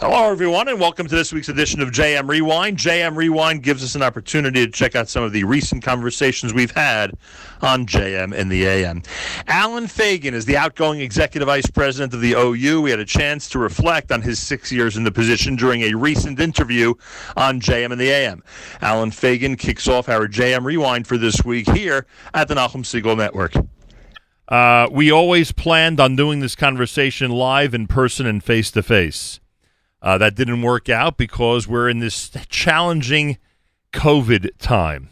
Hello, everyone, and welcome to this week's edition of JM Rewind. JM Rewind gives us an opportunity to check out some of the recent conversations we've had on JM in the AM. Allen Fagin is the outgoing executive vice president of the OU. We had a chance to reflect on his six years in the position during a recent interview on JM in the AM. Allen Fagin kicks off our JM Rewind for this week here at the Nachum Segal Network. Uh, we always planned on doing this conversation live in person and face to face. Uh, that didn't work out because we're in this challenging COVID time.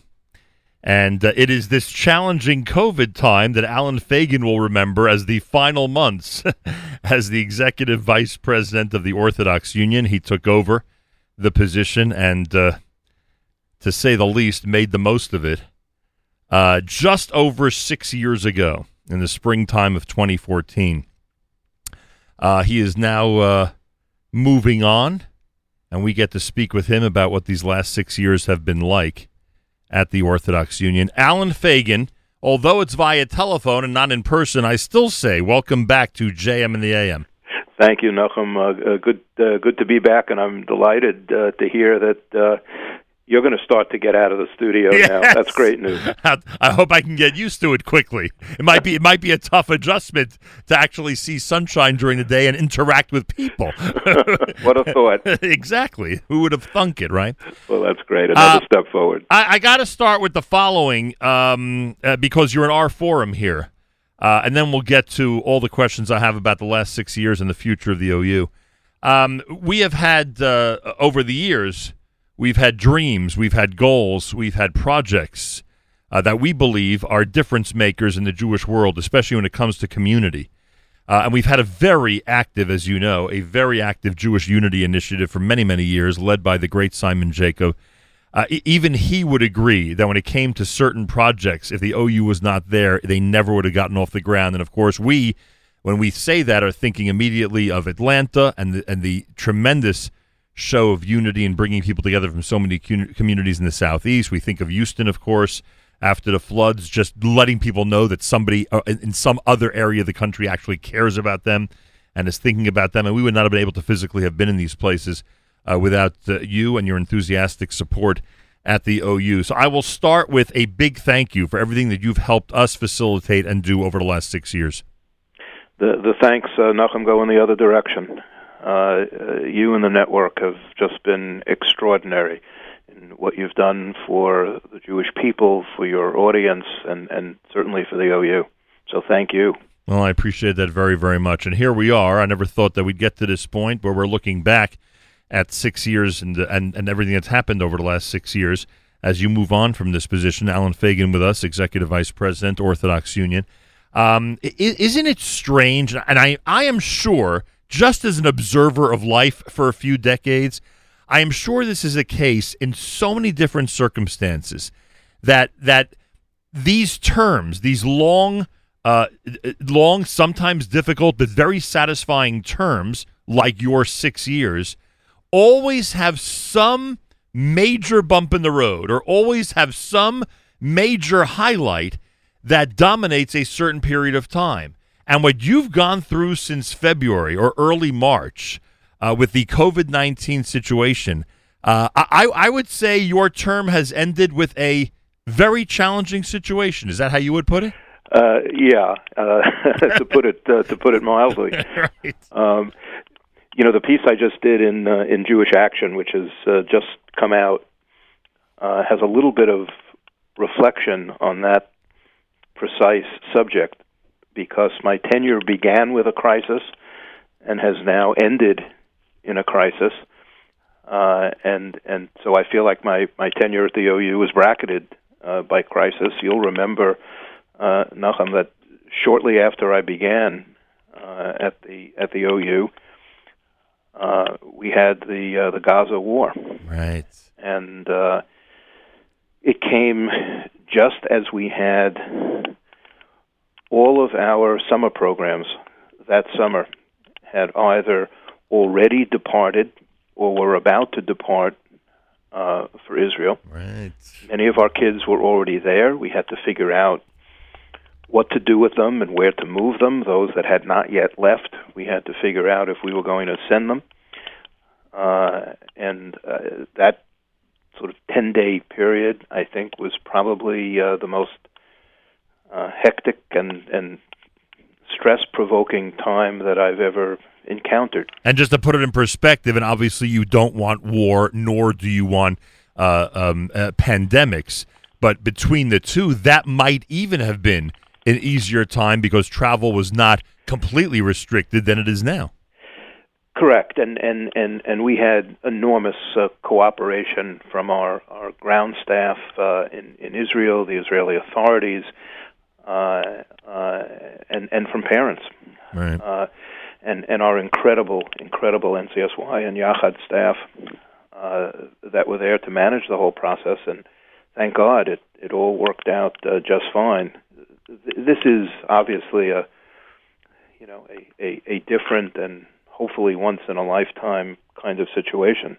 And uh, it is this challenging COVID time that Allen Fagin will remember as the final months as the executive vice president of the Orthodox Union. He took over the position and, uh, to say the least, made the most of it uh, just over six years ago in the springtime of 2014. Uh, he is now uh, moving on, and we get to speak with him about what these last six years have been like at the Orthodox Union. Allen Fagin, although it's via telephone and not in person, I still say welcome back to JM in the AM. Thank you, Nachum. Uh, uh, good, uh, good to be back, and I'm delighted uh, to hear that uh, you're going to start to get out of the studio yes. now. That's great news. I hope I can get used to it quickly. It might be it might be a tough adjustment to actually see sunshine during the day and interact with people. what a thought! exactly. Who would have thunk it, right? Well, that's great. Another uh, step forward. I, I got to start with the following um, uh, because you're in our forum here, uh, and then we'll get to all the questions I have about the last six years and the future of the OU. Um, we have had uh, over the years We've had dreams, we've had goals, we've had projects uh, that we believe are difference makers in the Jewish world, especially when it comes to community. Uh, and we've had a very active, as you know, a very active Jewish Unity initiative for many, many years, led by the great Simon Jacob. Uh, even he would agree that when it came to certain projects, if the OU was not there, they never would have gotten off the ground. And of course, we, when we say that, are thinking immediately of Atlanta and the, and the tremendous show of unity and bringing people together from so many communities in the southeast. We think of Houston, of course, after the floods, just letting people know that somebody uh, in some other area of the country actually cares about them and is thinking about them. And we would not have been able to physically have been in these places uh, without uh, you and your enthusiastic support at the OU. So I will start with a big thank you for everything that you've helped us facilitate and do over the last six years. The the thanks, uh, Nachum, go in the other direction. Uh, you and the network have just been extraordinary in what you've done for the Jewish people, for your audience, and, and certainly for the OU. So thank you. Well, I appreciate that very, very much. And here we are. I never thought that we'd get to this point where we're looking back at six years and and, and everything that's happened over the last six years. As you move on from this position, Allen Fagin with us, Executive Vice President, Orthodox Union. Um, isn't it strange? And I, I am sure just as an observer of life for a few decades, I am sure this is a case in so many different circumstances that that these terms, these long, uh, long, sometimes difficult but very satisfying terms, like your six years, always have some major bump in the road, or always have some major highlight that dominates a certain period of time. And what you've gone through since February or early March uh, with the COVID 19 situation, uh, I, I would say your term has ended with a very challenging situation. Is that how you would put it? Uh, yeah, uh, to put it uh, to put it mildly. right. um, you know, the piece I just did in uh, in Jewish Action, which has just come out, has a little bit of reflection on that precise subject because my tenure began with a crisis and has now ended in a crisis. Uh, and and so I feel like my, my tenure at the OU was bracketed uh, by crisis. You'll remember, uh, Nachum, that shortly after I began uh, at the at the OU, uh, we had the uh, the Gaza war, right, and uh, it came just as we had all of our summer programs that summer had either already departed or were about to depart uh, for Israel. Right. Many of our kids were already there. We had to figure out what to do with them and where to move them. Those that had not yet left, we had to figure out if we were going to send them. uh, and uh, that sort of ten day period, I think, was probably uh, the most uh, hectic and and stress provoking time that I've ever encountered. And just to put it in perspective, and obviously you don't want war, nor do you want uh, um, uh, pandemics, but between the two, that might even have been an easier time because travel was not completely restricted than it is now. Correct, and and and and we had enormous uh, cooperation from our our ground staff uh, in in Israel, the Israeli authorities, uh, uh, and and from parents, right. uh, and and our incredible incredible NCSY and Yachad staff uh, that were there to manage the whole process, and thank God it it all worked out uh, just fine. This is obviously a you know a, a, a different and hopefully once in a lifetime kind of situation,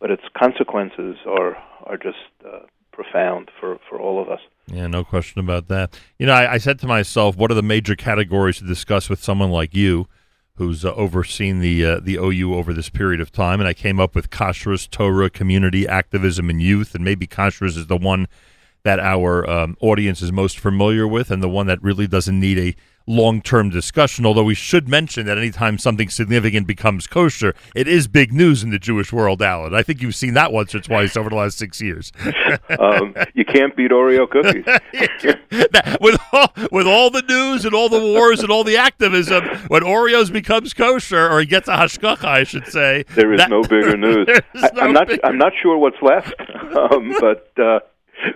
but its consequences are are just uh, profound for, for all of us. Yeah, no question about that. You know, I, I, said to myself, what are the major categories to discuss with someone like you, who's uh, overseen the uh, the OU over this period of time? And I came up with kashrus, Torah, community, activism, and youth. And maybe kashrus is the one that our um, audience is most familiar with, and the one that really doesn't need a long term discussion. Although we should mention that anytime something significant becomes kosher, it is big news in the Jewish world, Allen. I think you've seen that once or twice over the last six years. um, you can't beat Oreo cookies. with all, with all the news and all the wars and all the activism, when Oreos becomes kosher, or he gets a hashgacha, I should say, there is that, no bigger news. I, am not. Bigger. I'm not sure what's left, um, but uh,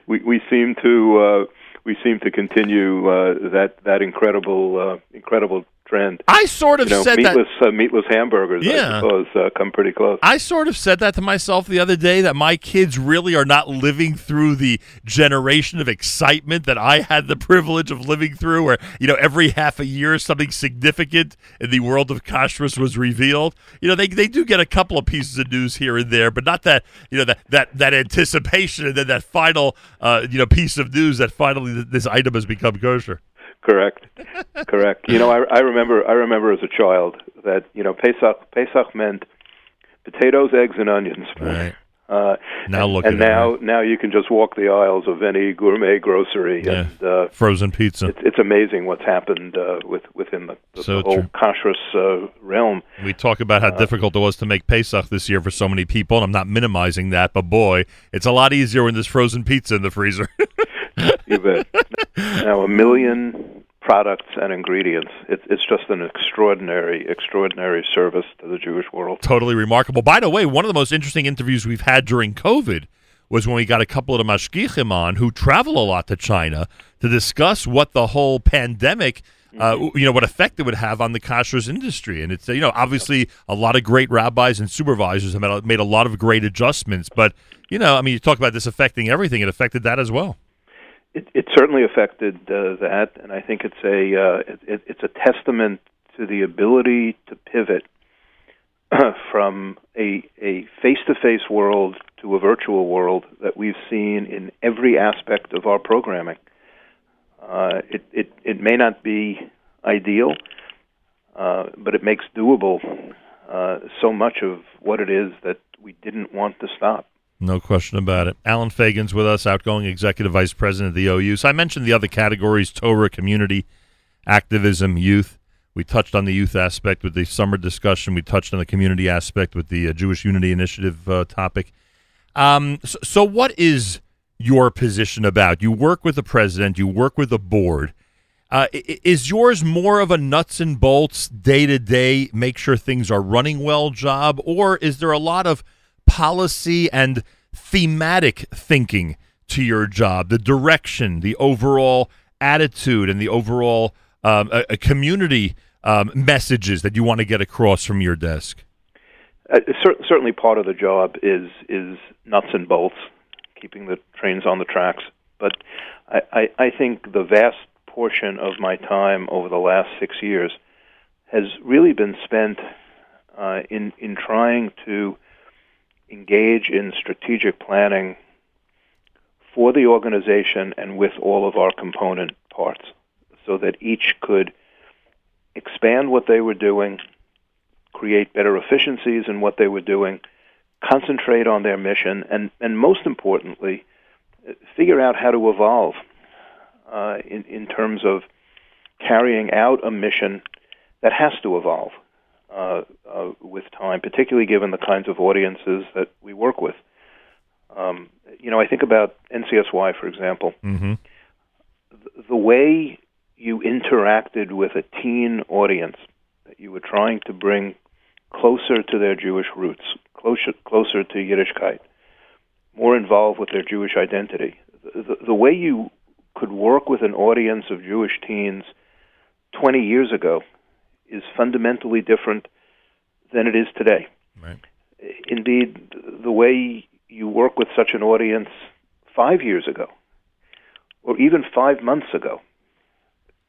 we we seem to. Uh, we seem to continue uh, that that incredible uh, incredible trend. I sort of you know, said meatless, that. Uh, meatless hamburgers, yeah. I suppose, uh, come pretty close. I sort of said that to myself the other day that my kids really are not living through the generation of excitement that I had the privilege of living through, where you know every half a year something significant in the world of kashrus was revealed. You know, they they do get a couple of pieces of news here and there, but not that you know that that that anticipation and then that final uh, you know piece of news that finally this item has become kosher. Correct, correct. You know, I, I remember. I remember as a child that you know Pesach. Pesach meant potatoes, eggs, and onions. Right. Uh, now and, look and now it. now you can just walk the aisles of any gourmet grocery yeah. and uh, frozen pizza. It's, it's amazing what's happened uh, with within the, the, so the whole kashrus uh, realm. We talk about how uh, difficult it was to make Pesach this year for so many people, and I'm not minimizing that, but boy, it's a lot easier when there's frozen pizza in the freezer. you bet. Now a million products and ingredients. It, it's just an extraordinary, extraordinary service to the Jewish world. Totally remarkable. By the way, one of the most interesting interviews we've had during COVID was when we got a couple of the mashgichim on who travel a lot to China to discuss what the whole pandemic. Uh, mm-hmm. you know what effect it would have on the kashrus industry, and it's you know obviously a lot of great rabbis and supervisors have made a lot of great adjustments, but you know I mean you talk about this affecting everything, it affected that as well. It, it certainly affected uh, that, and I think it's a uh, it, it's a testament to the ability to pivot from a a face to face world to a virtual world that we've seen in every aspect of our programming. Uh, it, it it may not be ideal, uh, but it makes doable uh, so much of what it is that we didn't want to stop. No question about it. Allen Fagin's with us, outgoing executive vice president of the OU. So I mentioned the other categories Torah, community, activism, youth. We touched on the youth aspect with the summer discussion. We touched on the community aspect with the uh, Jewish Unity Initiative uh, topic. Um, so, so, what is your position about? You work with the president, you work with the board. Uh, is yours more of a nuts and bolts, day to day, make sure things are running well job, or is there a lot of policy and thematic thinking to your job, the direction, the overall attitude, and the overall um, a, a community um, messages that you want to get across from your desk? Uh, cer- certainly, part of the job is is nuts and bolts, keeping the trains on the tracks. But I, I, I think the vast portion of my time over the last six years has really been spent uh, in in trying to engage in strategic planning for the organization and with all of our component parts so that each could expand what they were doing, create better efficiencies in what they were doing, concentrate on their mission, and, and most importantly, figure out how to evolve uh, in, in terms of carrying out a mission that has to evolve uh, uh, with time, particularly given the kinds of audiences that we work with. Um, you know, I think about NCSY, for example. Mm-hmm. The, the way you interacted with a teen audience that you were trying to bring closer to their Jewish roots, closer closer to Yiddishkeit, more involved with their Jewish identity. The, the, the way you could work with an audience of Jewish teens 20 years ago is fundamentally different than it is today. Right. Indeed, the way you work with such an audience five years ago, or even five months ago,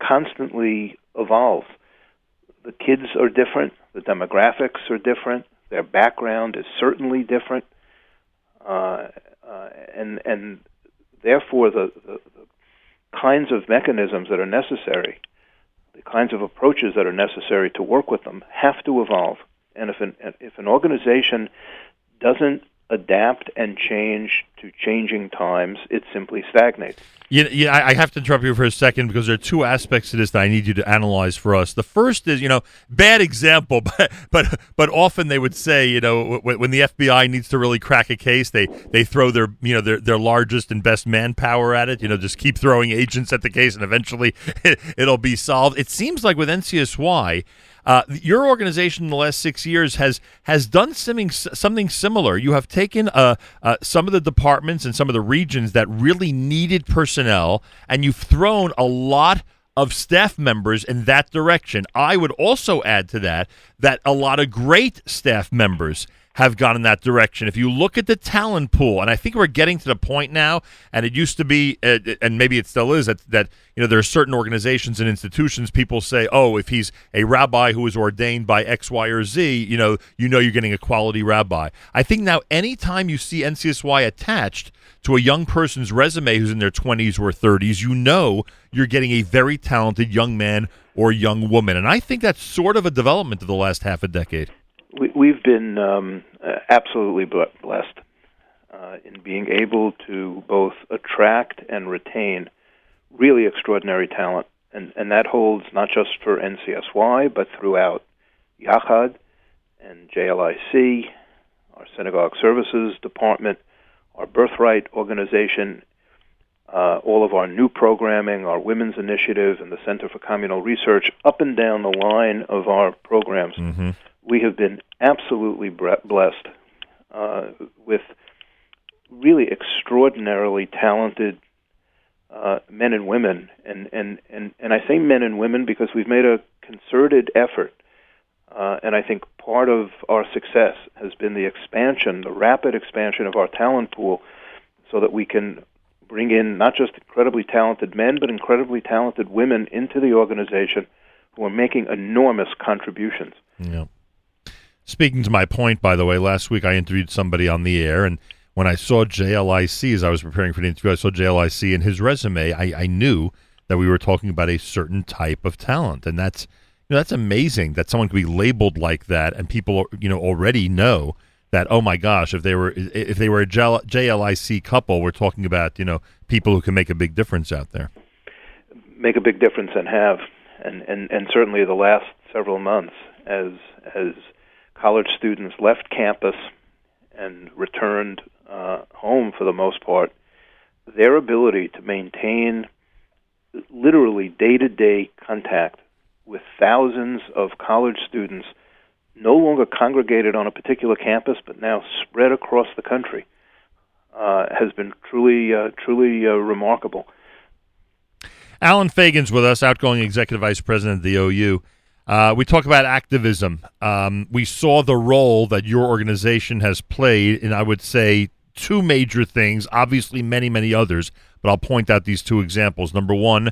constantly evolves. The kids are different, the demographics are different, their background is certainly different, uh, uh, and and therefore the, the, the kinds of mechanisms that are necessary, the kinds of approaches that are necessary to work with them, have to evolve. And if an if an organization doesn't adapt and change to changing times, it simply stagnates. Yeah, yeah, I have to interrupt you for a second because there are two aspects to this that I need you to analyze for us. The first is, you know, bad example, but but but often they would say, you know, when the FBI needs to really crack a case, they they throw their you know their their largest and best manpower at it. You know, just keep throwing agents at the case, and eventually it'll be solved. It seems like with NCSY uh, your organization in the last six years has has done something something similar. You have taken uh, uh, some of the departments and some of the regions that really needed personnel, and you've thrown a lot of staff members in that direction. I would also add to that that a lot of great staff members have gone in that direction. If you look at the talent pool, and I think we're getting to the point now, and it used to be, uh, and maybe it still is, that, that you know there are certain organizations and institutions. People say, "Oh, if he's a rabbi who is ordained by X, Y, or Z, you know, you know you're getting a quality rabbi." I think now, anytime you see NCSY attached to a young person's resume who's in their 20s or 30s, you know you're getting a very talented young man or young woman, and I think that's sort of a development of the last half a decade have been um, absolutely blessed uh, in being able to both attract and retain really extraordinary talent, and, and that holds not just for NCSY but throughout Yachad and JLIC, our Synagogue Services Department, our Birthright organization, uh, all of our new programming, our Women's Initiative, and the Center for Communal Research, up and down the line of our programs. Mm-hmm we have been absolutely blessed uh, with really extraordinarily talented uh, men and women, and, and, and, and I say men and women because we've made a concerted effort, uh, and I think part of our success has been the expansion, the rapid expansion of our talent pool, so that we can bring in not just incredibly talented men, but incredibly talented women into the organization who are making enormous contributions. Yeah. Speaking to my point, by the way, last week I interviewed somebody on the air, and when I saw JLIC as I was preparing for the interview, I saw JLIC in his resume. I, I knew that we were talking about a certain type of talent, and that's you know, that's amazing that someone could be labeled like that, and people you know already know that oh my gosh, if they were if they were a JLIC couple, we're talking about you know people who can make a big difference out there. Make a big difference and have, and and and certainly the last several months as as college students left campus and returned uh, home for the most part, their ability to maintain literally day to day contact with thousands of college students no longer congregated on a particular campus but now spread across the country uh, has been truly uh, truly uh, remarkable. Allen Fagin's with us, outgoing executive vice president of the OU. Uh, we talk about activism. Um, we saw the role that your organization has played in, I would say, two major things, obviously, many, many others, but I'll point out these two examples. Number one,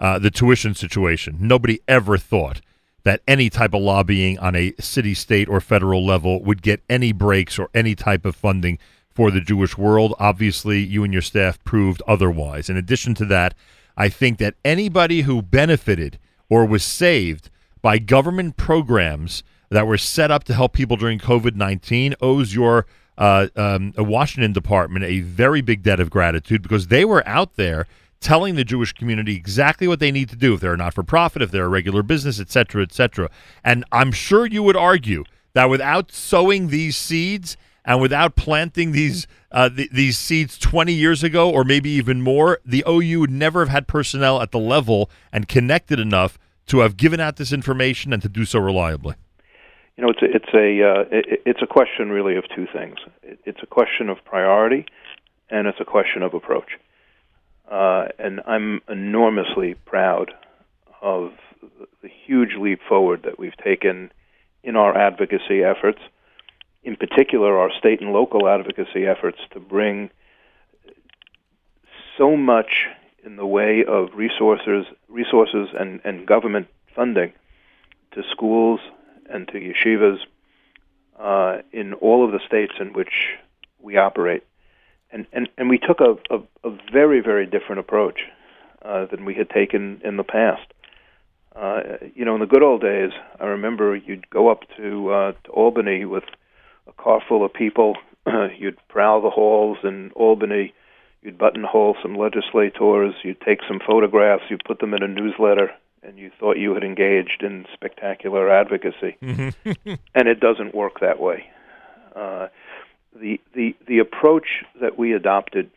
uh, the tuition situation. Nobody ever thought that any type of lobbying on a city, state, or federal level would get any breaks or any type of funding for the Jewish world. Obviously, you and your staff proved otherwise. In addition to that, I think that anybody who benefited or was saved by government programs that were set up to help people during COVID 19 owes your uh, um, Washington Department a very big debt of gratitude because they were out there telling the Jewish community exactly what they need to do if they're a not for profit, if they're a regular business, et cetera, et cetera. And I'm sure you would argue that without sowing these seeds and without planting these uh, th- these seeds 20 years ago, or maybe even more, the OU would never have had personnel at the level and connected enough to have given out this information and to do so reliably. You know, it's a, it's a uh, it, it's a question really of two things. It, it's a question of priority, and it's a question of approach. Uh, and I'm enormously proud of the huge leap forward that we've taken in our advocacy efforts, in particular our state and local advocacy efforts to bring so much in the way of resources, resources and, and government funding to schools and to yeshivas uh, in all of the states in which we operate and and and we took a a, a very very different approach uh, than we had taken in the past. Uh, you know, in the good old days, I remember you'd go up to uh, to Albany with a car full of people. you'd prowl the halls in Albany. You'd buttonhole some legislators. You'd take some photographs. You'd put them in a newsletter, and you thought you had engaged in spectacular advocacy. Mm-hmm. and it doesn't work that way. Uh, the, the, the approach that we adopted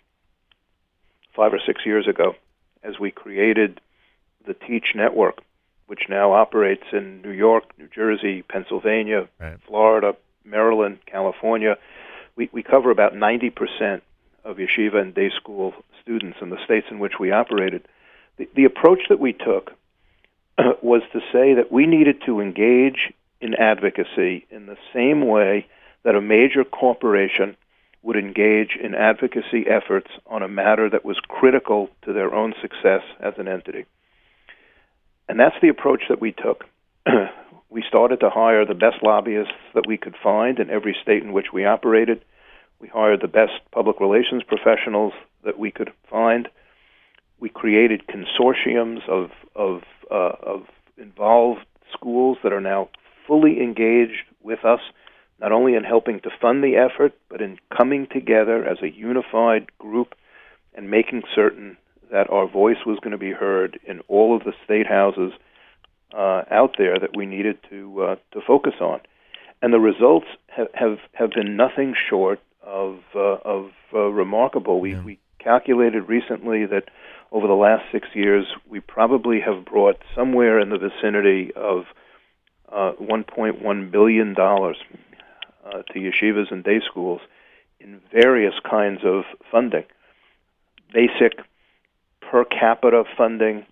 five or six years ago as we created the Teach Network, which now operates in New York, New Jersey, Pennsylvania, right. Florida, Maryland, California. We, we cover about 90% of yeshiva and day school students in the states in which we operated. The, the approach that we took was to say that we needed to engage in advocacy in the same way that a major corporation would engage in advocacy efforts on a matter that was critical to their own success as an entity. And that's the approach that we took. we started to hire the best lobbyists that we could find in every state in which we operated. We hired the best public relations professionals that we could find. We created consortiums of of, uh, of involved schools that are now fully engaged with us not only in helping to fund the effort, but in coming together as a unified group and making certain that our voice was going to be heard in all of the state houses uh, out there that we needed to uh, to focus on, and the results have have, have been nothing short of uh, of uh, remarkable. We yeah. we calculated recently that over the last six years we probably have brought somewhere in the vicinity of uh, 1.1 billion dollars uh, to yeshivas and day schools in various kinds of funding basic per capita funding,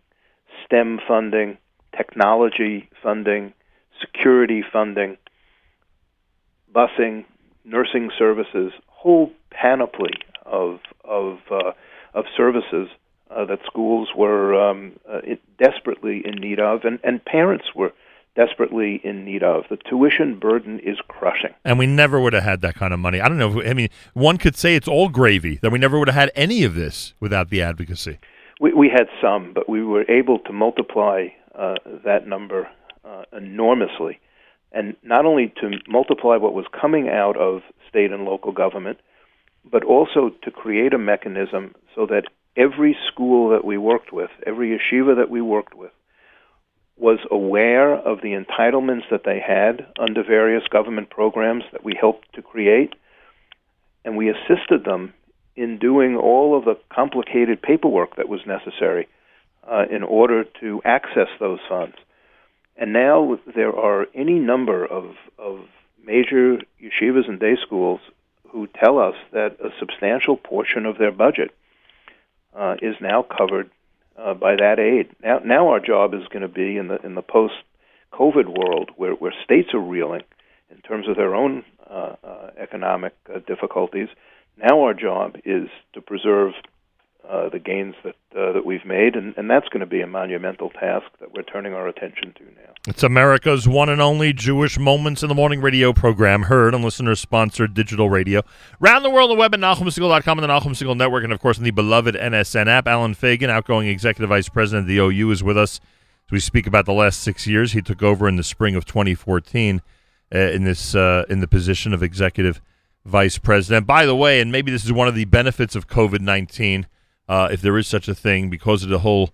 STEM funding, technology funding, security funding, busing, nursing services, whole panoply of of uh, of services uh, that schools were um, uh, desperately in need of, and, and parents were desperately in need of. The tuition burden is crushing. And we never would have had that kind of money. I don't know. I mean, one could say it's all gravy, that we never would have had any of this without the advocacy. We, we had some, but we were able to multiply uh, that number uh, enormously. And not only to multiply what was coming out of state and local government, but also to create a mechanism so that every school that we worked with, every yeshiva that we worked with, was aware of the entitlements that they had under various government programs that we helped to create, and we assisted them in doing all of the complicated paperwork that was necessary uh, in order to access those funds. And now there are any number of, of major yeshivas and day schools who tell us that a substantial portion of their budget uh, is now covered uh, by that aid. Now, now our job is going to be in the in the post COVID world, where where states are reeling in terms of their own uh, uh, economic uh, difficulties. Now our job is to preserve uh, the gains that uh, that we've made, and, and that's going to be a monumental task that we're turning our attention to now. It's America's one and only Jewish Moments in the Morning radio program, heard on listener-sponsored digital radio. Round the world, the web at NachumSegal.com and the Nachum Segal Network, and of course on the beloved NSN app. Allen Fagin, outgoing Executive Vice President of the OU, is with us as we speak about the last six years. He took over in the spring of 2014 uh, in this uh, in the position of Executive vice president. By the way, and maybe this is one of the benefits of COVID 19, uh, if there is such a thing, because of the whole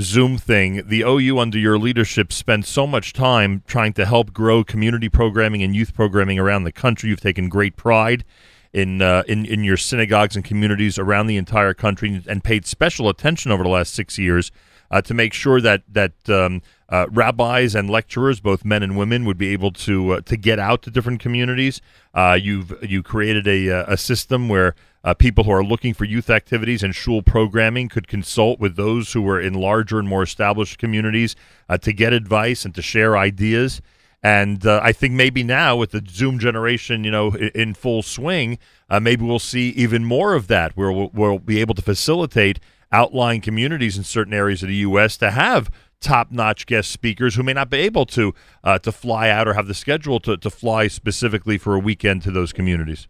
Zoom thing, the OU under your leadership spent so much time trying to help grow community programming and youth programming around the country. You've taken great pride in uh, in in your synagogues and communities around the entire country, and paid special attention over the last six years uh, to make sure that that um, uh, rabbis and lecturers, both men and women, would be able to uh, to get out to different communities. Uh, you've you created a uh, a system where uh, people who are looking for youth activities and shul programming could consult with those who are in larger and more established communities uh, to get advice and to share ideas. And uh, I think maybe now with the Zoom generation, you know, in, in full swing, uh, maybe we'll see even more of that, where we'll, we'll, be able to facilitate outlying communities in certain areas of the U.S. to have top-notch guest speakers who may not be able to uh, to fly out or have the schedule to, to fly specifically for a weekend to those communities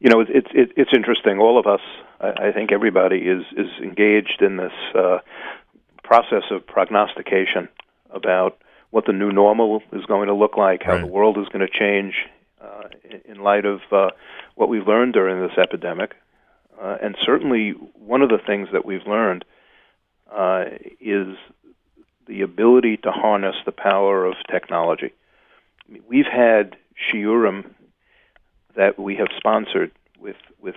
you know, it's it's it's interesting. All of us, I, I think, everybody is is engaged in this uh, process of prognostication about what the new normal is going to look like, how right. the world is going to change uh, in light of uh, what we've learned during this epidemic. Uh, and certainly, one of the things that we've learned uh, is the ability to harness the power of technology. We've had shiurim that we have sponsored with with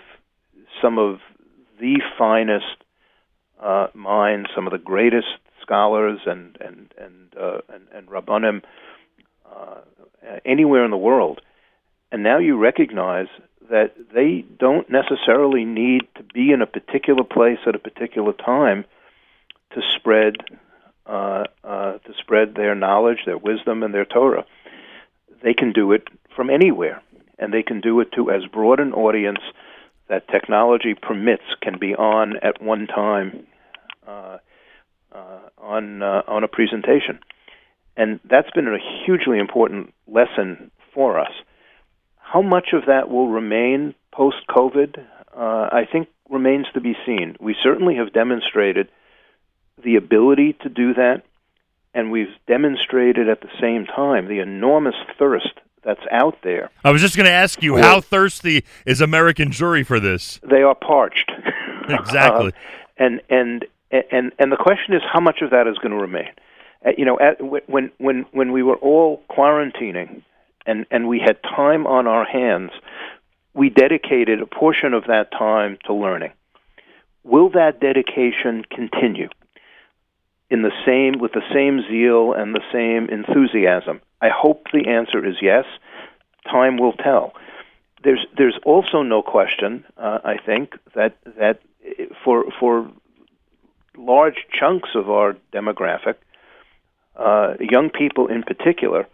some of the finest uh, minds, some of the greatest scholars and and and uh, and, and rabbanim uh, anywhere in the world, and now you recognize that they don't necessarily need to be in a particular place at a particular time to spread uh, uh, to spread their knowledge, their wisdom, and their Torah. They can do it from anywhere and they can do it to as broad an audience that technology permits can be on at one time uh, uh, on uh, on a presentation, and that's been a hugely important lesson for us. How much of that will remain post COVID? Uh, I think remains to be seen. We certainly have demonstrated the ability to do that, and we've demonstrated at the same time the enormous thirst that's out there. I was just going to ask you, how thirsty is American Jewry for this? They are parched. exactly. uh, and and and and the question is, how much of that is going to remain? Uh, you know, at, when when when we were all quarantining, and and we had time on our hands, we dedicated a portion of that time to learning. Will that dedication continue? in the same with the same zeal and the same enthusiasm? I hope the answer is yes. Time will tell. There's there's also no question. Uh, I think that that for for large chunks of our demographic, uh, young people in particular,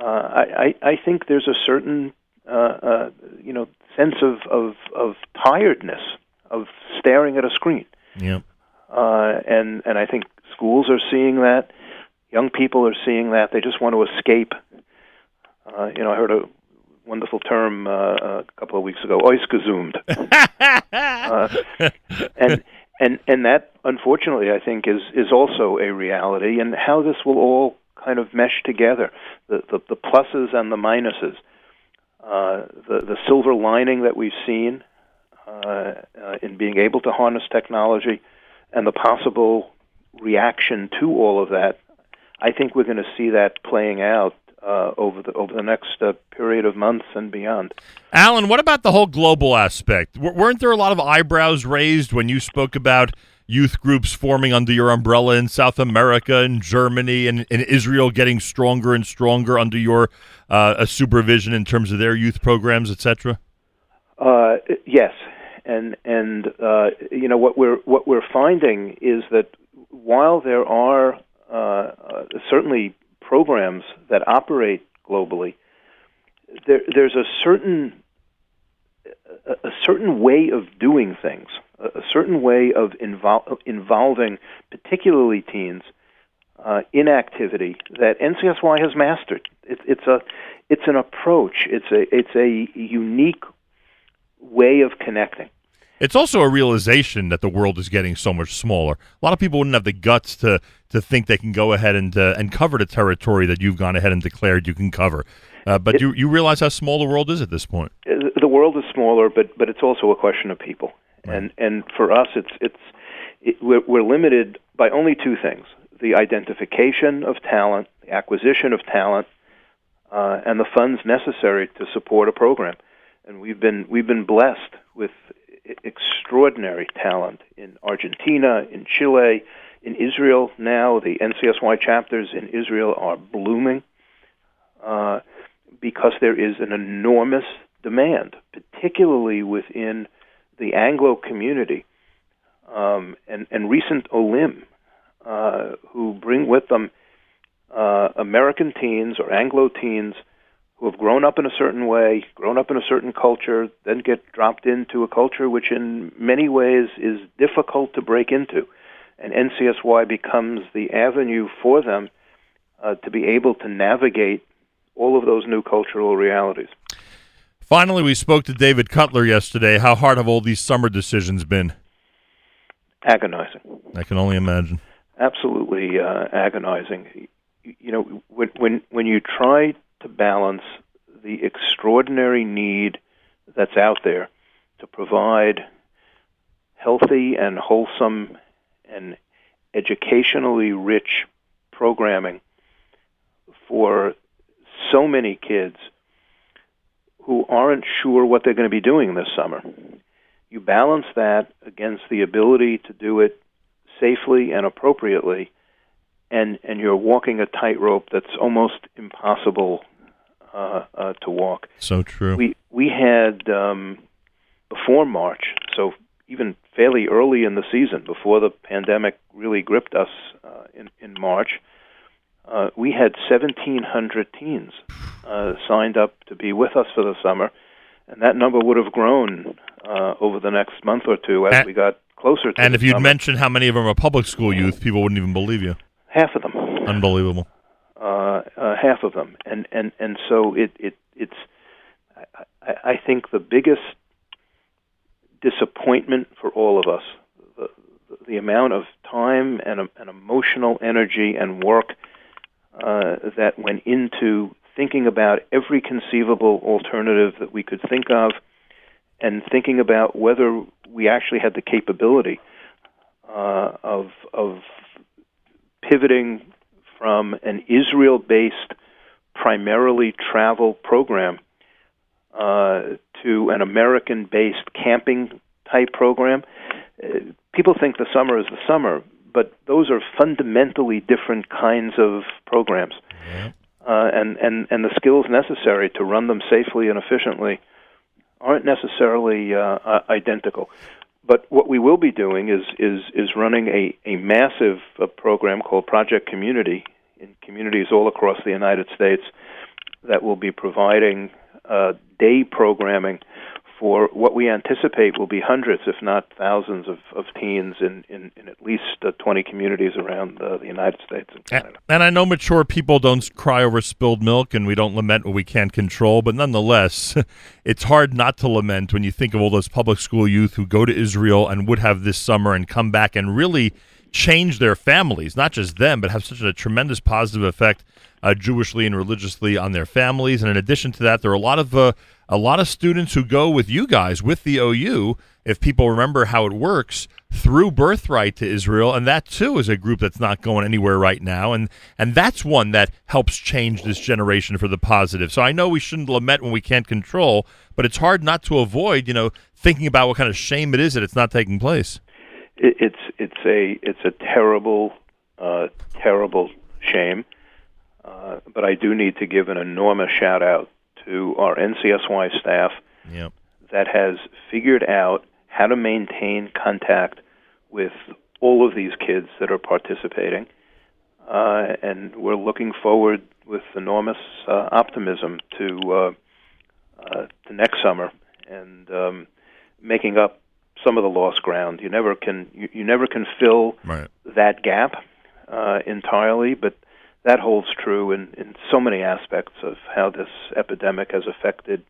uh, I, I think there's a certain uh, uh, you know sense of, of of tiredness of staring at a screen. Yeah. Uh, and and I think schools are seeing that. Young people are seeing that. They just want to escape. Uh, you know, I heard a wonderful term uh, a couple of weeks ago, "oisgezoomed," uh, and and and that unfortunately I think is is also a reality. And how this will all kind of mesh together, the the, the pluses and the minuses, uh, the the silver lining that we've seen uh, uh, in being able to harness technology, and the possible reaction to all of that, I think we're going to see that playing out uh, over the over the next uh, period of months and beyond. Allen, what about the whole global aspect? W- weren't there a lot of eyebrows raised when you spoke about youth groups forming under your umbrella in South America and Germany and, and Israel getting stronger and stronger under your uh, supervision in terms of their youth programs, etc.? Uh, yes, and and uh, you know what we're what we're finding is that while there are uh, uh, certainly programs that operate globally, there, there's a certain a, certain way of doing things, a, certain way of invol- involving, particularly teens, uh, in activity that NCSY has mastered. It, it's a it's an approach. It's a it's a unique way of connecting. It's also a realization that the world is getting so much smaller. A lot of people wouldn't have the guts to to think they can go ahead and uh, and cover the territory that you've gone ahead and declared you can cover. Uh, but it, you you realize how small the world is at this point. The world is smaller, but but it's also a question of people. Right. And and for us, it's it's it, we're, we're limited by only two things: the identification of talent, the acquisition of talent, uh, and the funds necessary to support a program. And we've been we've been blessed with extraordinary talent in Argentina, in Chile, in Israel. Now the NCSY chapters in Israel are blooming uh, because there is an enormous demand, particularly within the Anglo community um, and, and recent Olim, uh, who bring with them uh, American teens or Anglo teens who have grown up in a certain way, grown up in a certain culture, then get dropped into a culture which, in many ways, is difficult to break into. And NCSY becomes the avenue for them uh, to be able to navigate all of those new cultural realities. Finally, we spoke to David Cutler yesterday. How hard have all these summer decisions been? Agonizing. I can only imagine. Absolutely uh, agonizing. You know, when when when you try to balance the extraordinary need that's out there to provide healthy and wholesome and educationally rich programming for so many kids who aren't sure what they're going to be doing this summer. You balance that against the ability to do it safely and appropriately, and, and you're walking a tightrope that's almost impossible uh, uh, to walk. So true. We we had um, before March, so even fairly early in the season, before the pandemic really gripped us uh, in in March, uh, we had 1,700 teens uh, signed up to be with us for the summer, and that number would have grown uh, over the next month or two as and, we got closer to. And if you'd summer. mentioned how many of them are public school youth, people wouldn't even believe you. Half of them. Unbelievable. Uh, uh, half of them, and and and so it it it's. I, I think the biggest disappointment for all of us, the, the amount of time and, and emotional energy and work uh, that went into thinking about every conceivable alternative that we could think of, and thinking about whether we actually had the capability uh, of of pivoting from an Israel-based, primarily travel program uh, to an American-based camping type program. Uh, people think the summer is the summer, but those are fundamentally different kinds of programs. Uh, and, and, and the skills necessary to run them safely and efficiently aren't necessarily uh, uh, identical. But what we will be doing is is is running a a massive uh, program called Project Community in communities all across the United States that will be providing uh, day programming for what we anticipate will be hundreds, if not thousands, of, of teens in, in, in at least uh, 20 communities around uh, the United States and Canada. And I know mature people don't cry over spilled milk and we don't lament what we can't control, but nonetheless, it's hard not to lament when you think of all those public school youth who go to Israel and would have this summer and come back and really change their families, not just them, but have such a tremendous positive effect uh, Jewishly and religiously on their families. And in addition to that, there are a lot of uh, a lot of students who go with you guys with the OU. If people remember how it works through Birthright to Israel, and that too is a group that's not going anywhere right now, and and that's one that helps change this generation for the positive. So I know we shouldn't lament when we can't control, but it's hard not to avoid, you know, thinking about what kind of shame it is that it's not taking place. It's it's a it's a terrible uh, terrible shame. Uh, but I do need to give an enormous shout out to our NCSY staff yep. that has figured out how to maintain contact with all of these kids that are participating. Uh, and we're looking forward with enormous uh, optimism to uh, uh, to next summer and um, making up some of the lost ground. You never can you, you never can fill right. that gap uh, entirely, but that holds true in, in so many aspects of how this epidemic has affected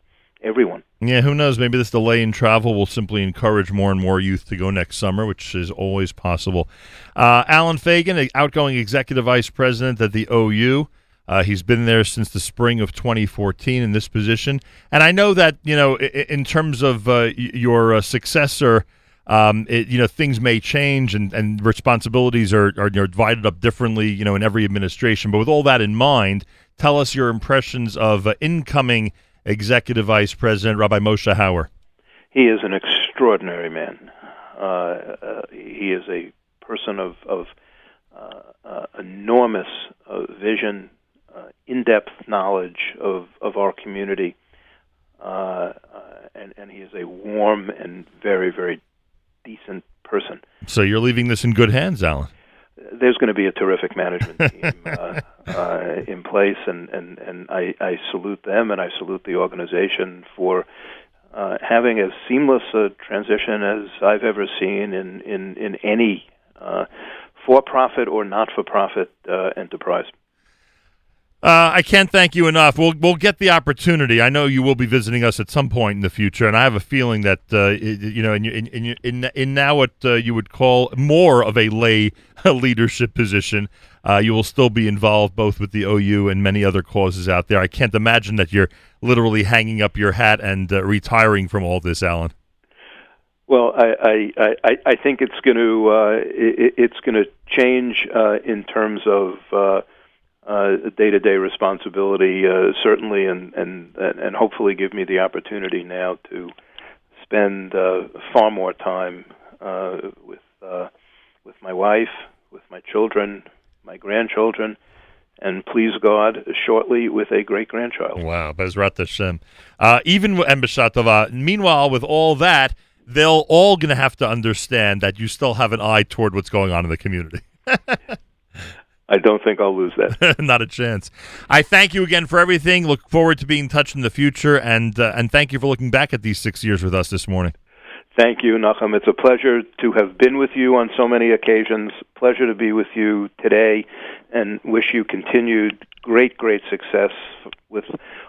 everyone. Yeah, who knows? Maybe this delay in travel will simply encourage more and more youth to go next summer, which is always possible. Uh, Allen Fagin, outgoing executive vice president at the OU. Uh, he's been there since the spring of 2014 in this position, and I know that you know in terms of uh, your uh, successor, um, it, you know things may change and, and responsibilities are, are you know, divided up differently, you know, in every administration. But with all that in mind, tell us your impressions of uh, incoming executive vice president Rabbi Moshe Hauer. He is an extraordinary man. Uh, uh, he is a person of, of enormous vision uh, in-depth knowledge of, of our community, uh, uh, and, and he is a warm and very, very decent person. So you're leaving this in good hands, Allen. There's going to be a terrific management team uh, uh, in place, and, and, and I, I salute them and I salute the organization for uh, having as seamless a transition as I've ever seen in, in, in any uh, for profit or not for profit uh, enterprise. Uh, I can't thank you enough. We'll we'll get the opportunity. I know you will be visiting us at some point in the future, and I have a feeling that uh, you know, in in, in in now what uh, you would call more of a lay leadership position, uh, you will still be involved both with the OU and many other causes out there. I can't imagine that you're literally hanging up your hat and uh, retiring from all this, Allen. Well, I I, I, I think it's going to uh, it, it's going to change in terms of uh, day-to-day responsibility, uh, certainly, and, and and hopefully give me the opportunity now to spend uh, far more time uh, with uh, with my wife, with my children, my grandchildren, and please God, shortly with a great grandchild. Wow, Bezrat Hashem. Uh, even and Meanwhile, with all that, they'll all going to have to understand that you still have an eye toward what's going on in the community. I don't think I'll lose that. Not a chance. I thank you again for everything. Look forward to being in touch in the future, and uh, and thank you for looking back at these six years with us this morning. Thank you, Nachum. It's a pleasure to have been with you on so many occasions. Pleasure to be with you today, and wish you continued great, great success with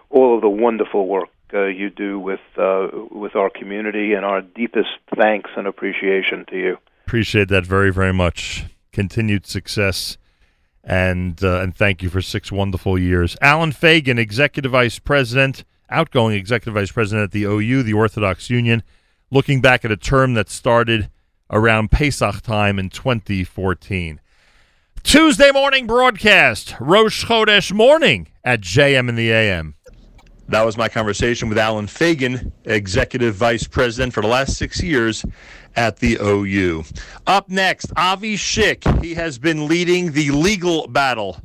all of the wonderful work uh, you do with uh, with our community. And our deepest thanks and appreciation to you. Appreciate that very, very much. Continued success and uh, and thank you for six wonderful years. Allen Fagin, Executive Vice President, outgoing Executive Vice President at the OU, the Orthodox Union, looking back at a term that started around Pesach time in 2014. Tuesday morning broadcast, Rosh Chodesh morning at JM in the AM. That was my conversation with Allen Fagin, Executive Vice President for the last six years at the OU. Up next, Avi Schick. He has been leading the legal battle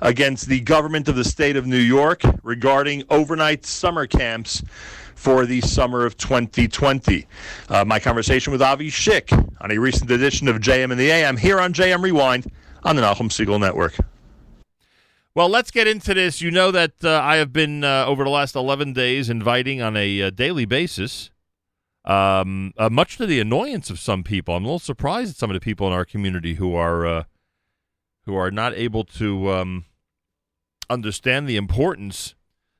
against the government of the state of New York regarding overnight summer camps for the summer of 2020. Uh, my conversation with Avi Schick on a recent edition of JM in the AM here on JM Rewind on the Nachum Siegel Network. Well, let's get into this. You know that uh, I have been, uh, over the last 11 days, inviting on a uh, daily basis um, uh, much to the annoyance of some people. I'm a little surprised at some of the people in our community who are uh, who are not able to um, understand the importance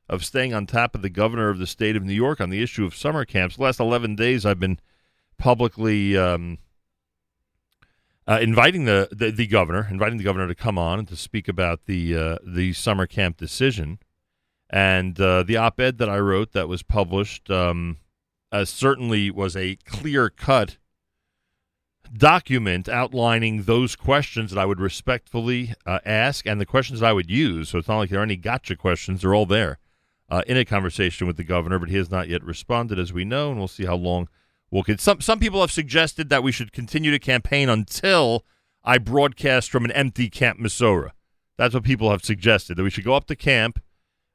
of staying on top of the governor of the state of New York on the issue of summer camps. The last 11 days, I've been publicly um, uh, inviting the, the, the governor, inviting the governor to come on and to speak about the uh, the summer camp decision. And uh, the op-ed that I wrote that was published um, uh, certainly was a clear cut document outlining those questions that I would respectfully uh, ask and the questions I would use. So it's not like there are any gotcha questions, they're all there uh, in a conversation with the governor, but he has not yet responded, as we know, and we'll see how long we'll get. Some, some people have suggested that we should continue to campaign until I broadcast from an empty Camp Mesorah. That's what people have suggested, that we should go up to camp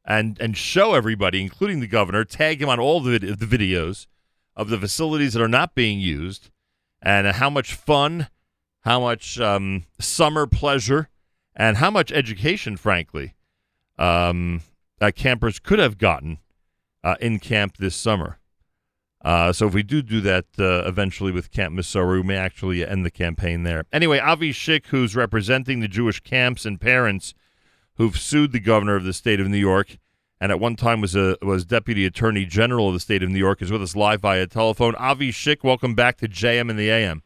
and and show everybody, including the governor, tag him on all the, the videos of the facilities that are not being used, and how much fun, how much um, summer pleasure, and how much education, frankly, um, campers could have gotten uh, in camp this summer. Uh, so if we do do that uh, eventually with Camp Mesorah, we may actually end the campaign there. Anyway, Avi Schick, who's representing the Jewish camps and parents who've sued the governor of the state of New York and at one time was a was Deputy Attorney General of the state of New York, is with us live via telephone. Avi Schick, welcome back to JM in the AM.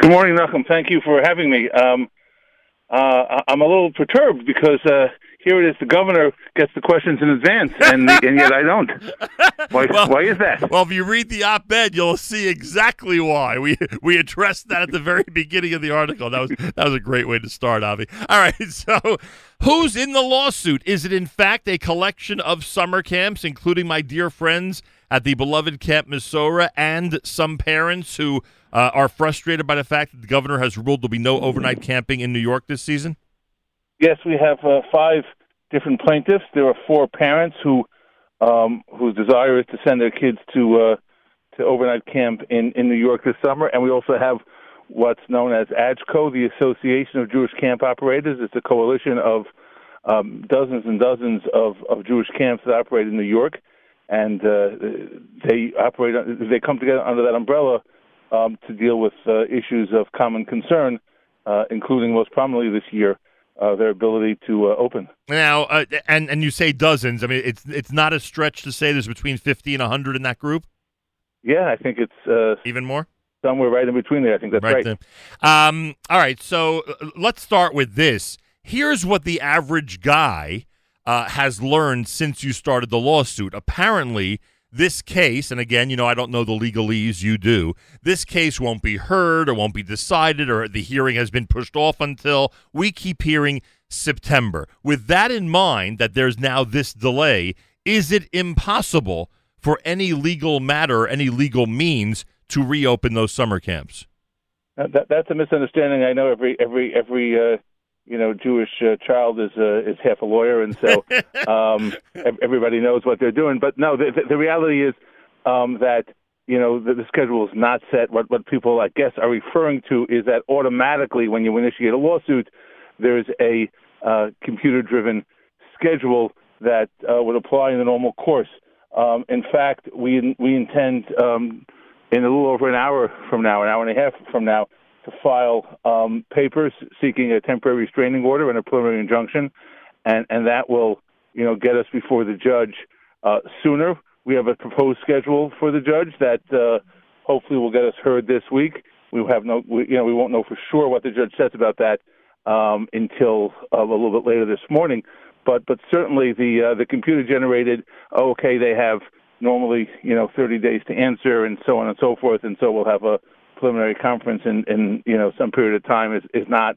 Good morning, Nachum. Thank you for having me. Um, uh, I'm a little perturbed because uh, here it is: the governor gets the questions in advance, and and yet I don't. Why? well, why is that? Well, if you read the op-ed, you'll see exactly why. We we addressed that at the very beginning of the article. That was that was a great way to start, Avi. All right, so who's in the lawsuit? Is it in fact a collection of summer camps, including my dear friends at the beloved Camp Mesorah, and some parents who uh, are frustrated by the fact that the governor has ruled there'll be no overnight camping in New York this season? Yes, we have uh, five different plaintiffs. There are four parents who um, whose desire is to send their kids to uh, to overnight camp in, in New York this summer, and we also have what's known as AJCO, the Association of Jewish Camp Operators. It's a coalition of um, dozens and dozens of, of Jewish camps that operate in New York, and uh, they operate. They come together under that umbrella um, to deal with uh, issues of common concern, uh, including most prominently this year uh, their ability to uh, open. Now, uh, and and you say dozens. I mean, it's it's not a stretch to say there's between fifty and hundred in that group. Yeah, I think it's uh, even more. Somewhere right in between there. I think that's right. right. Um, all right, so uh, let's start with this. Here's what the average guy uh, has learned since you started the lawsuit. Apparently, this case, and again, you know, I don't know the legalese, you do. This case won't be heard or won't be decided or the hearing has been pushed off until we keep hearing September. With that in mind, that there's now this delay, is it impossible for any legal matter, any legal means to reopen those summer camps? That, that's a misunderstanding. I know every every every uh, you know Jewish uh, child is uh, is half a lawyer, and so um, everybody knows what they're doing. But no, the, the reality is um, that you know the, the schedule is not set. What what people I guess are referring to is that automatically when you initiate a lawsuit, there's a uh, computer-driven schedule that uh, would apply in the normal course. Um, in fact, we we intend um, in a little over an hour from now, an hour and a half from now, to file um, papers seeking a temporary restraining order and a preliminary injunction, and and that will you know get us before the judge uh, sooner. We have a proposed schedule for the judge that uh, hopefully will get us heard this week. We have no, we, you know, we won't know for sure what the judge says about that um, until uh, a little bit later this morning. But but certainly the uh, the computer generated. Okay, they have normally you know 30 days to answer and so on and so forth, and so we'll have a preliminary conference in, in you know some period of time is is not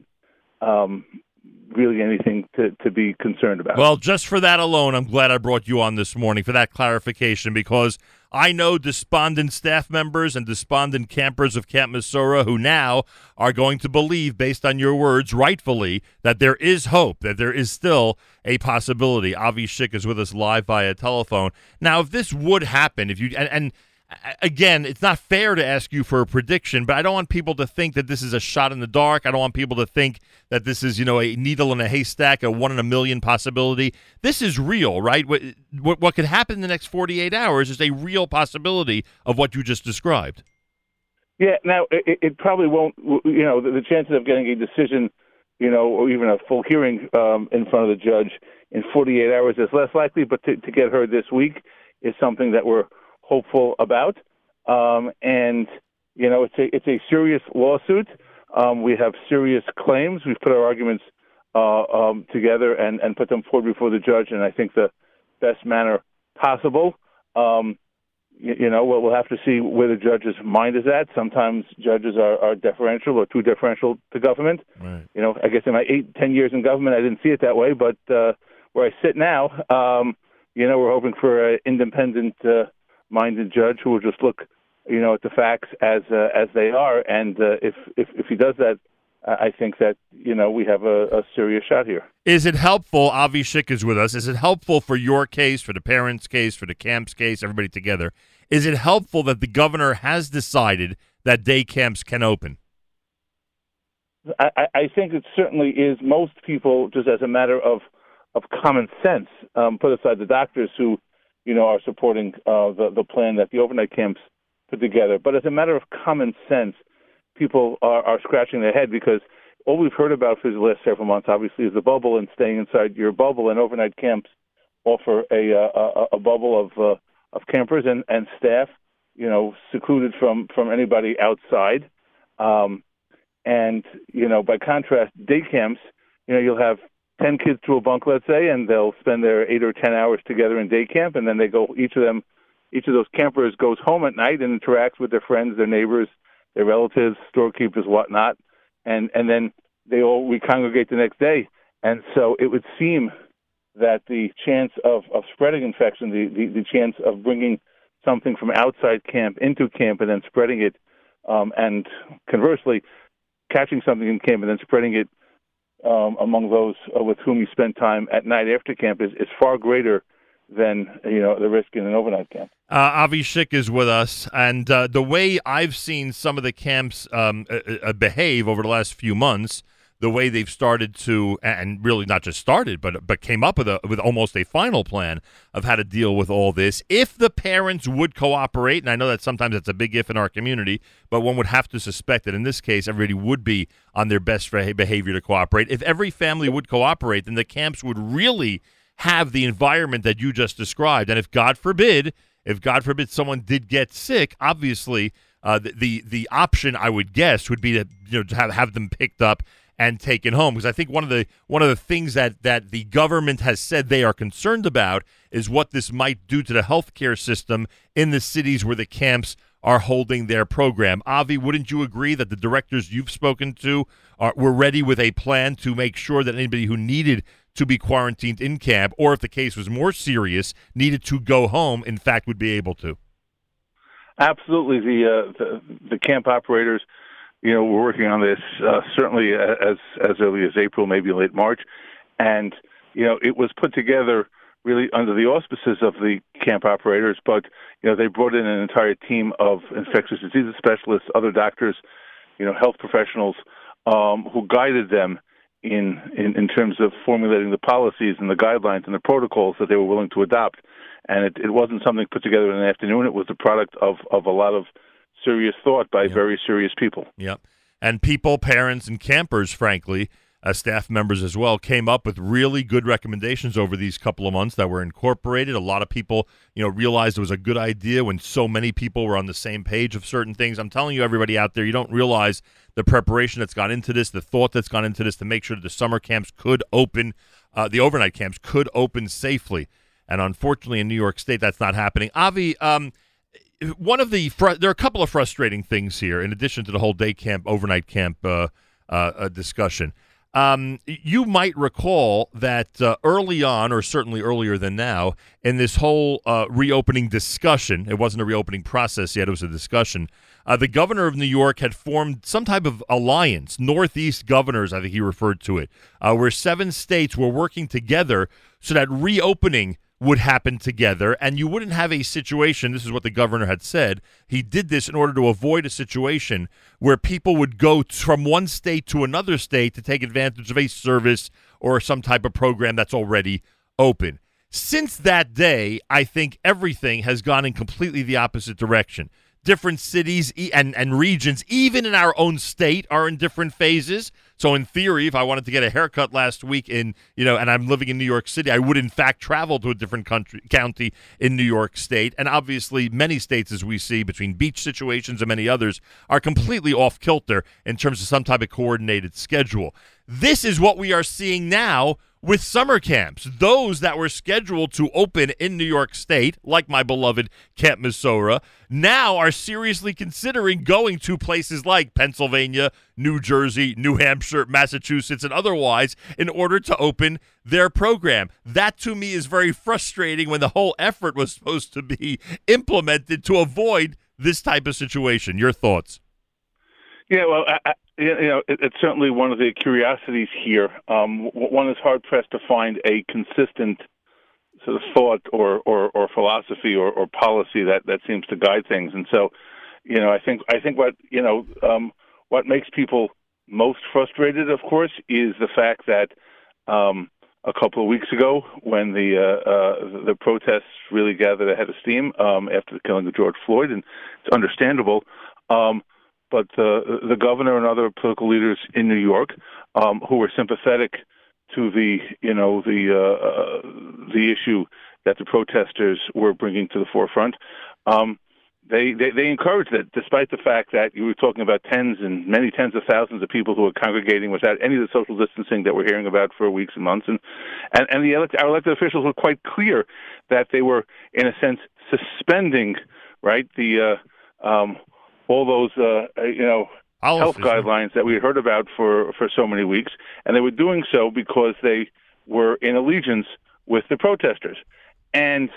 um, really anything to, to be concerned about. Well, just for that alone, I'm glad I brought you on this morning for that clarification because I know despondent staff members and despondent campers of Camp Mesorah who now are going to believe, based on your words, rightfully, that there is hope, that there is still a possibility. Avi Schick is with us live via telephone. Now, if this would happen, if you and, and again, it's not fair to ask you for a prediction, but I don't want people to think that this is a shot in the dark. I don't want people to think that this is, you know, a needle in a haystack, a one in a million possibility. This is real, right? What, what, what could happen in the next 48 hours is a real possibility of what you just described. Yeah, now it, it probably won't, you know, the, the, chances of getting a decision, you know, or even a full hearing um, in front of the judge in 48 hours is less likely, but to, to get heard this week is something that we're hopeful about. Um, and you know, it's a it's a serious lawsuit. Um, we have serious claims. We've put our arguments uh, um, together and, and put them forward before the judge, and I think the best manner possible. Um, you, you, know, we'll, we'll have to see where the judge's mind is at. Sometimes judges are, are deferential or too deferential to government. Right. You know, I guess in my eight, ten years in government, I didn't see it that way, but uh, where I sit now, um, you know, we're hoping for an independent uh, minded judge who will just look, you know, at the facts as uh, as they are. And uh, if, if if he does that, I think that you know we have a, a, serious shot here. Is it helpful? Avi Schick is with us. Is it helpful for your case, for the parents' case, for the camp's case, everybody together? Is it helpful that the governor has decided that day camps can open? I, I think it certainly is. Most people, just as a matter of of common sense, um, put aside the doctors who you know, are supporting uh, the the plan that the overnight camps put together. But as a matter of common sense, people are, are scratching their head because all we've heard about for the last several months, obviously, is the bubble and staying inside your bubble. And overnight camps offer a a, a bubble of uh, of campers and and staff, you know, secluded from from anybody outside. Um, and you know, by contrast, day camps, you know, you'll have ten kids to a bunk, let's say, and they'll spend their eight or ten hours together in day camp, and then they go. Each of them, each of those campers goes home at night and interacts with their friends, their neighbors, their relatives, storekeepers, whatnot, and and then they all recongregate the next day. And so it would seem that the chance of, of spreading infection, the, the, the chance of bringing something from outside camp into camp and then spreading it, um, and conversely, catching something in camp and then spreading it um, among those uh, with whom you spend time at night after camp is, is far greater than you know the risk in an overnight camp. Uh, Avi Schick is with us, and uh, the way I've seen some of the camps um, uh, uh behave over the last few months the way they've started to, and really not just started, but but came up with a with almost a final plan of how to deal with all this. If the parents would cooperate, and I know that sometimes that's a big if in our community, but one would have to suspect that in this case, everybody would be on their best behavior to cooperate. If every family would cooperate, then the camps would really have the environment that you just described. And if God forbid, if God forbid someone did get sick, obviously. Uh, the, the the option I would guess would be to you know to have have them picked up and taken home because I think one of the one of the things that that the government has said they are concerned about is what this might do to the healthcare system in the cities where the camps are holding their program. Avi, wouldn't you agree that the directors you've spoken to are were ready with a plan to make sure that anybody who needed to be quarantined in camp or if the case was more serious needed to go home in fact would be able to? Absolutely the uh, the, the camp operators you know, we're working on this uh, certainly as as early as April, maybe late March, and you know, it was put together really under the auspices of the camp operators. But you know, they brought in an entire team of infectious diseases specialists, other doctors, you know, health professionals um, who guided them in, in in terms of formulating the policies and the guidelines and the protocols that they were willing to adopt. And it, it wasn't something put together in an afternoon. It was the product of of a lot of serious thought by yep. very serious people. Yep. And people, parents, and campers, frankly, uh, staff members as well, came up with really good recommendations over these couple of months that were incorporated. A lot of people, you know, realized it was a good idea when so many people were on the same page of certain things. I'm telling you, everybody out there, you don't realize the preparation that's gone into this, the thought that's gone into this to make sure that the summer camps could open, uh, the overnight camps could open safely. And unfortunately, in New York State, that's not happening. Avi, um, one of the fr- there are a couple of frustrating things here in addition to the whole day camp overnight camp uh, uh, uh, discussion. Um, you might recall that uh, early on or certainly earlier than now in this whole uh, reopening discussion it wasn't a reopening process yet it was a discussion uh, the governor of new york had formed some type of alliance northeast governors i think he referred to it where seven states were working together so that reopening would happen together, and you wouldn't have a situation. This is what the governor had said. He did this in order to avoid a situation where people would go from one state to another state to take advantage of a service or some type of program that's already open. Since that day, I think everything has gone in completely the opposite direction different cities and, and regions, even in our own state, are in different phases. So in theory, if I wanted to get a haircut last week in, you know, and I'm living in New York City, I would in fact travel to a different country county in New York State. And obviously, many states, as we see, between beach situations and many others, are completely off kilter in terms of some type of coordinated schedule. This is what we are seeing now with summer camps. Those that were scheduled to open in New York State, like my beloved Camp Mesorah, now are seriously considering going to places like Pennsylvania, New Jersey, New Hampshire, Massachusetts, and otherwise in order to open their program. That to me is very frustrating when the whole effort was supposed to be implemented to avoid this type of situation. Your thoughts? Yeah, well, I, you know, it, it's certainly one of the curiosities here. Um, one is hard pressed to find a consistent sort of thought or, or, or philosophy or, or policy that, that seems to guide things. And so, you know, I think I think what you know um, what makes people most frustrated, of course, is the fact that um, a couple of weeks ago, when the uh, uh, the protests really gathered a head of steam um, after the killing of George Floyd, and it's understandable. Um, but uh, the governor and other political leaders in New York um, who were sympathetic to the you know the uh, uh, the issue that the protesters were bringing to the forefront. Um, they, they they encouraged it, despite the fact that you were talking about tens and many tens of thousands of people who were congregating without any of the social distancing that we're hearing about for weeks and months, and and, and the elect, our elected officials were quite clear that they were, in a sense, suspending right the uh, um, all those uh, you know health guidelines that we heard about for for so many weeks, and they were doing so because they were in allegiance with the protesters, and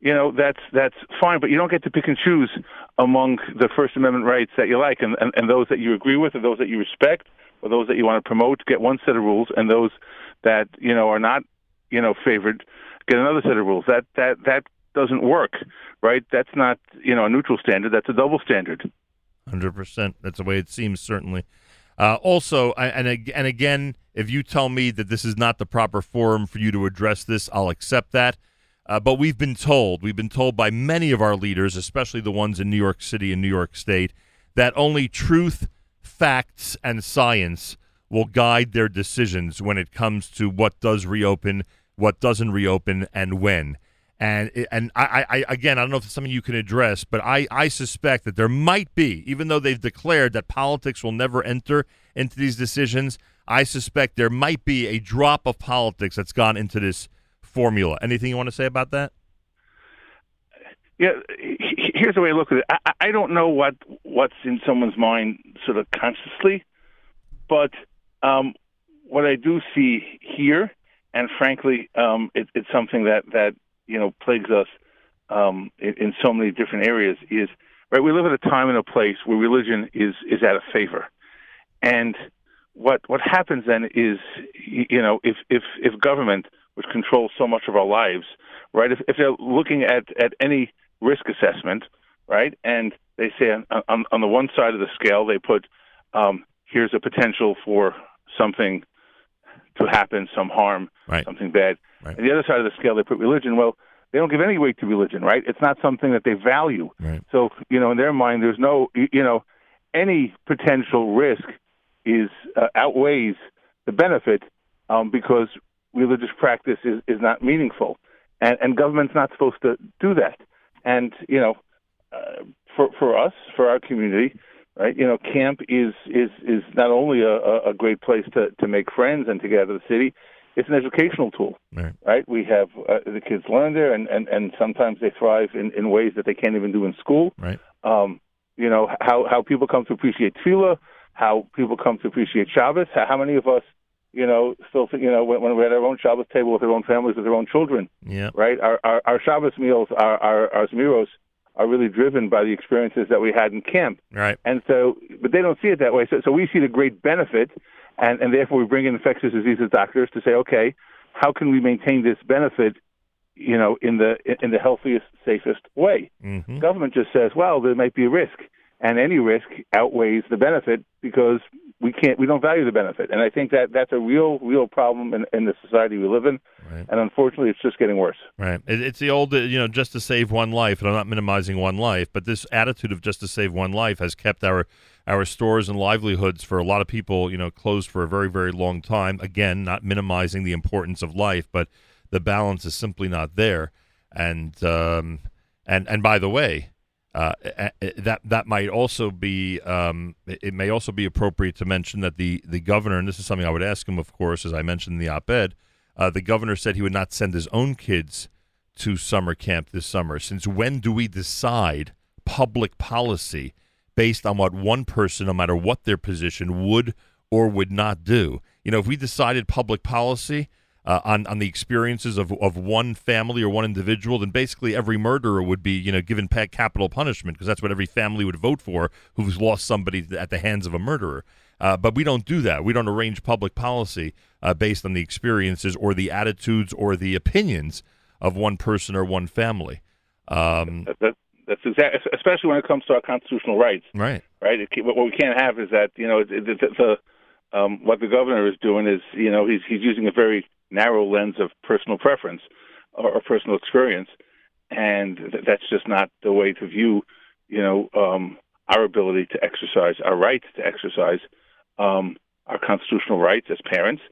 you know that's that's fine, but you don't get to pick and choose among the First Amendment rights that you like and, and, and those that you agree with, or those that you respect, or those that you want to promote. Get one set of rules, and those that you know are not you know favored get another set of rules. That that that doesn't work, right? That's not you know a neutral standard. That's a double standard. Hundred percent. That's the way it seems. Certainly. Uh, also, and and again, if you tell me that this is not the proper forum for you to address this, I'll accept that. Uh, but we've been told, we've been told by many of our leaders, especially the ones in New York City and New York State, that only truth, facts, and science will guide their decisions when it comes to what does reopen, what doesn't reopen, and when. And and I, I again, I don't know if it's something you can address, but I, I suspect that there might be, even though they've declared that politics will never enter into these decisions, I suspect there might be a drop of politics that's gone into this formula. Anything you want to say about that? Yeah, here's the way I look at it. I, I don't know what what's in someone's mind, sort of consciously, but um, what I do see here, and frankly, um, it, it's something that that you know plagues us um, in, in so many different areas. Is right? We live at a time and a place where religion is is out of favor, and what what happens then is you know if if if government which controls so much of our lives, right? If, if they're looking at, at any risk assessment, right, and they say on, on, on the one side of the scale they put um, here's a potential for something to happen, some harm, right. something bad. Right. And the other side of the scale they put religion. Well, they don't give any weight to religion, right? It's not something that they value. Right. So you know, in their mind, there's no you know any potential risk is uh, outweighs the benefit um, because religious practice is, is not meaningful, and, and government's not supposed to do that. And you know, uh, for for us, for our community, right? You know, camp is is is not only a, a great place to to make friends and to get out of the city. It's an educational tool, right? right? We have uh, the kids learn there, and, and, and sometimes they thrive in, in ways that they can't even do in school. Right. Um, you know how how people come to appreciate tefillah, how people come to appreciate Shabbos. How, how many of us you know, still, you know, when, when we had our own Shabbos table with our own families, with our own children. Yeah. Right. Our our, our Shabbos meals, our our, our Zmiros, are really driven by the experiences that we had in camp. Right. And so, but they don't see it that way. So, so we see the great benefit, and and therefore we bring in infectious diseases doctors to say, okay, how can we maintain this benefit? You know, in the in the healthiest, safest way. Mm-hmm. Government just says, well, there might be a risk, and any risk outweighs the benefit because we can't we don't value the benefit. And i think that that's a real real problem in, in the society we live in. Right. and unfortunately it's just getting worse. Right. It, it's the old you know just to save one life and i'm not minimizing one life but this attitude of just to save one life has kept our our stores and livelihoods for a lot of people you know closed for a very very long time. Again not minimizing the importance of life but the balance is simply not there. And um and and by the way uh, that that might also be um, it may also be appropriate to mention that the the governor and this is something I would ask him of course as I mentioned in the op-ed uh, the governor said he would not send his own kids to summer camp this summer. Since when do we decide public policy based on what one person no matter what their position would or would not do? You know if we decided public policy uh, on on the experiences of of one family or one individual, then basically every murderer would be you know given capital punishment because that's what every family would vote for who's lost somebody at the hands of a murderer. Uh, but we don't do that. We don't arrange public policy uh, based on the experiences or the attitudes or the opinions of one person or one family. Um, that, that's exactly, especially when it comes to our constitutional rights. Right. Right. It, what we can't have is that you know it, it, the, um, what the governor is doing is you know he's he's using a very narrow lens of personal preference or, personal experience, and th- that's just not the way to view, you know, um, our ability to exercise our rights to exercise um, our constitutional rights as parents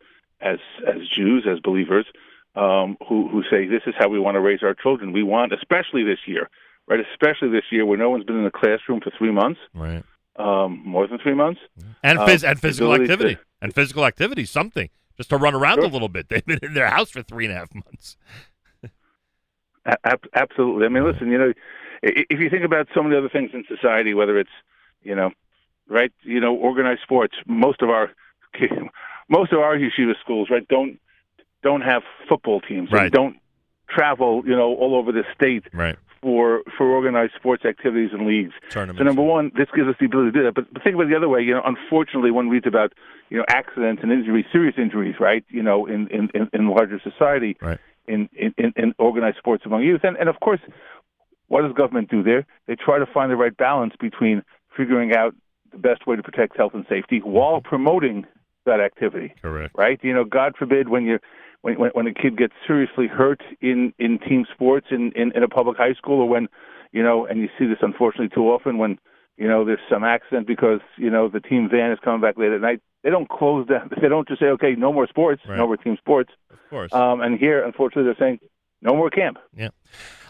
as as Jews, as believers, um, who who say this is how we want to raise our children. We want, especially this year, right? Especially this year where no one's been in the classroom for three months, right? Um, more than three months, and phys- and physical activity to, and physical activity, something just to run around sure. a little bit. They've been in their house for three and a half months. absolutely. I mean, listen, you know, if you think about so many other things in society, whether it's you know, right, you know, organized sports, most of our most of our yeshiva schools, right, don't don't have football teams. Right. Don't travel, you know, all over the state right. For for organized sports activities and leagues. Tournaments. So number one, this gives us the ability to do that. But, but think about it the other way. You know, unfortunately, one reads about you know accidents and injuries, serious injuries, right? You know, in in in, in larger society, right. in, in in organized sports among youth, and and of course, what does government do there? They try to find the right balance between figuring out the best way to protect health and safety while mm-hmm. promoting that activity. Correct. Right? You know, God forbid when you when when, when a kid gets seriously hurt in in team sports in, in in a public high school or when you know, and you see this unfortunately too often when you know there's some accident because you know the team van is coming back late at night. They don't close down. They don't just say, okay, no more sports, right. no more team sports. Of course. Um, and here, unfortunately, they're saying no more camp. Yeah.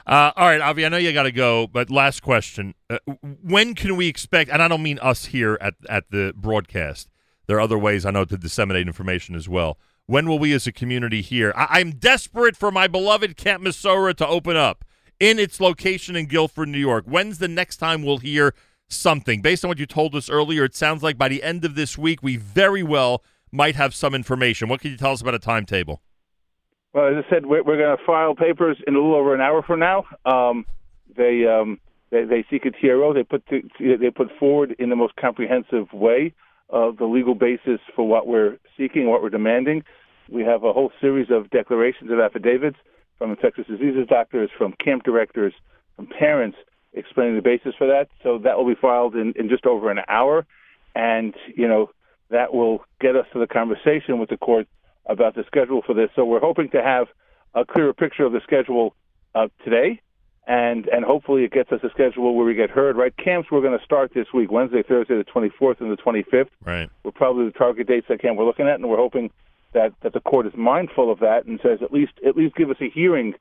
Uh, all right, Avi, I know you got to go, but last question: uh, When can we expect? And I don't mean us here at at the broadcast. There are other ways I know to disseminate information as well. When will we, as a community, here? I- am desperate for my beloved Camp Mesorah to open up in its location in Guilford, New York. When's the next time we'll hear something? Based on what you told us earlier, it sounds like by the end of this week, we very well might have some information. What can you tell us about a timetable? Well, as I said, we're, we're going to file papers in a little over an hour from now. Um, they, um, they they seek a TRO. They put they put forward in the most comprehensive way uh, the legal basis for what we're seeking, what we're demanding. We have a whole series of declarations of affidavits from infectious diseases doctors, from camp directors, from parents explaining the basis for that. So that will be filed in, in just over an hour, and you know that will get us to the conversation with the court about the schedule for this. So we're hoping to have a clearer picture of the schedule uh, today, and and hopefully it gets us a schedule where we get heard. Right, camps we're going to start this week, Wednesday, Thursday, the 24th, and the 25th. Right, we're probably the target dates that camp we're looking at, and we're hoping that that the court is mindful of that and says at least at least give us a hearing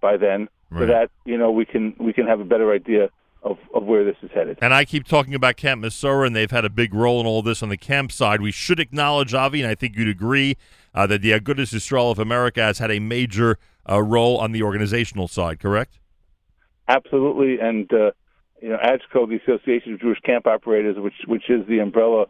by then, right. so that you know we can we can have a better idea of, of where this is headed. And I keep talking about Camp Mesorah, and they've had a big role in all this on the camp side. We should acknowledge, Avi, and I think you'd agree, uh, that the Agudas Yisrael of America has had a major uh, role on the organizational side, correct? Absolutely, and uh, you know, AJCO, the Association of Jewish Camp Operators, which which is the umbrella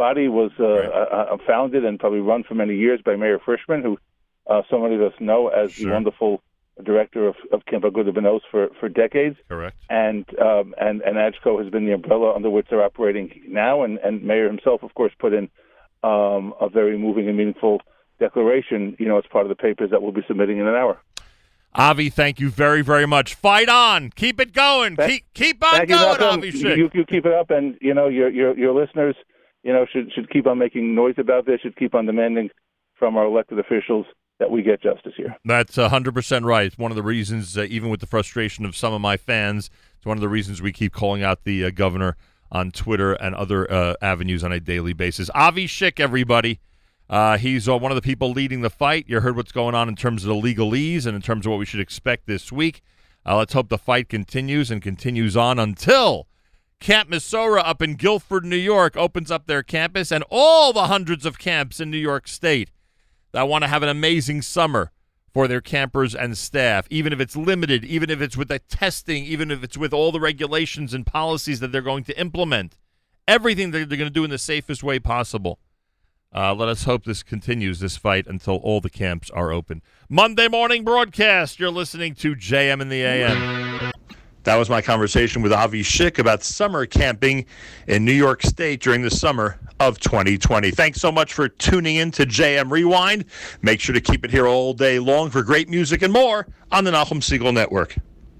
body, was uh, right. Uh, uh, founded and probably run for many years by Meir Frischman, who uh, so many of us know as sure. the wonderful director of, of Camp Aguda B'nos for, for decades. Correct. And um, and and AJCO has been the umbrella under which they're operating now, and and Mayor himself, of course, put in um, a very moving and meaningful declaration, you know, as part of the papers that we'll be submitting in an hour. Avi, thank you very, very much. Fight on, keep it going, thank, keep keep on going, you, Avi. You, you keep it up, and you know your your your listeners, you know, should should keep on making noise about this. Should keep on demanding from our elected officials that we get justice here. That's 100% right. It's one of the reasons, uh, even with the frustration of some of my fans, it's one of the reasons we keep calling out the uh, governor on Twitter and other uh, avenues on a daily basis. Avi Schick, everybody. Uh, he's uh, one of the people leading the fight. You heard what's going on in terms of the legalese and in terms of what we should expect this week. Uh, let's hope the fight continues and continues on until Camp Mesorah up in Guilford, New York, opens up their campus and all the hundreds of camps in New York State that want to have an amazing summer for their campers and staff, even if it's limited, even if it's with the testing, even if it's with all the regulations and policies that they're going to implement. Everything that they're going to do in the safest way possible. Uh, let us hope this continues, this fight, until all the camps are open. Monday morning broadcast. You're listening to JM in the AM. That was my conversation with Avi Schick about summer camping in New York State during the summer of 2020. Thanks so much for tuning in to JM Rewind. Make sure to keep it here all day long for great music and more on the Nachum Siegel Network.